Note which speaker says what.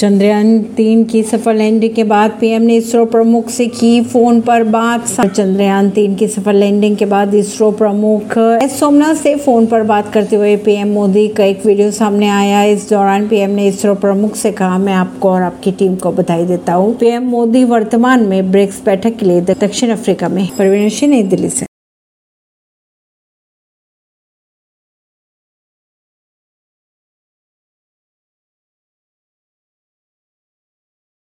Speaker 1: चंद्रयान तीन की सफल लैंडिंग के बाद पीएम ने इसरो प्रमुख से की फ़ोन पर बात। चंद्रयान तीन की सफल लैंडिंग के बाद इसरो प्रमुख एस सोमनाथ से फ़ोन पर बात करते हुए पीएम मोदी का एक वीडियो सामने आया। इस दौरान पीएम ने इसरो प्रमुख से कहा, मैं आपको और आपकी टीम को बधाई देता हूँ। पीएम मोदी वर्तमान में ब्रिक्स बैठक के लिए दक्षिण अफ्रीका में परवीन नई दिल्ली से।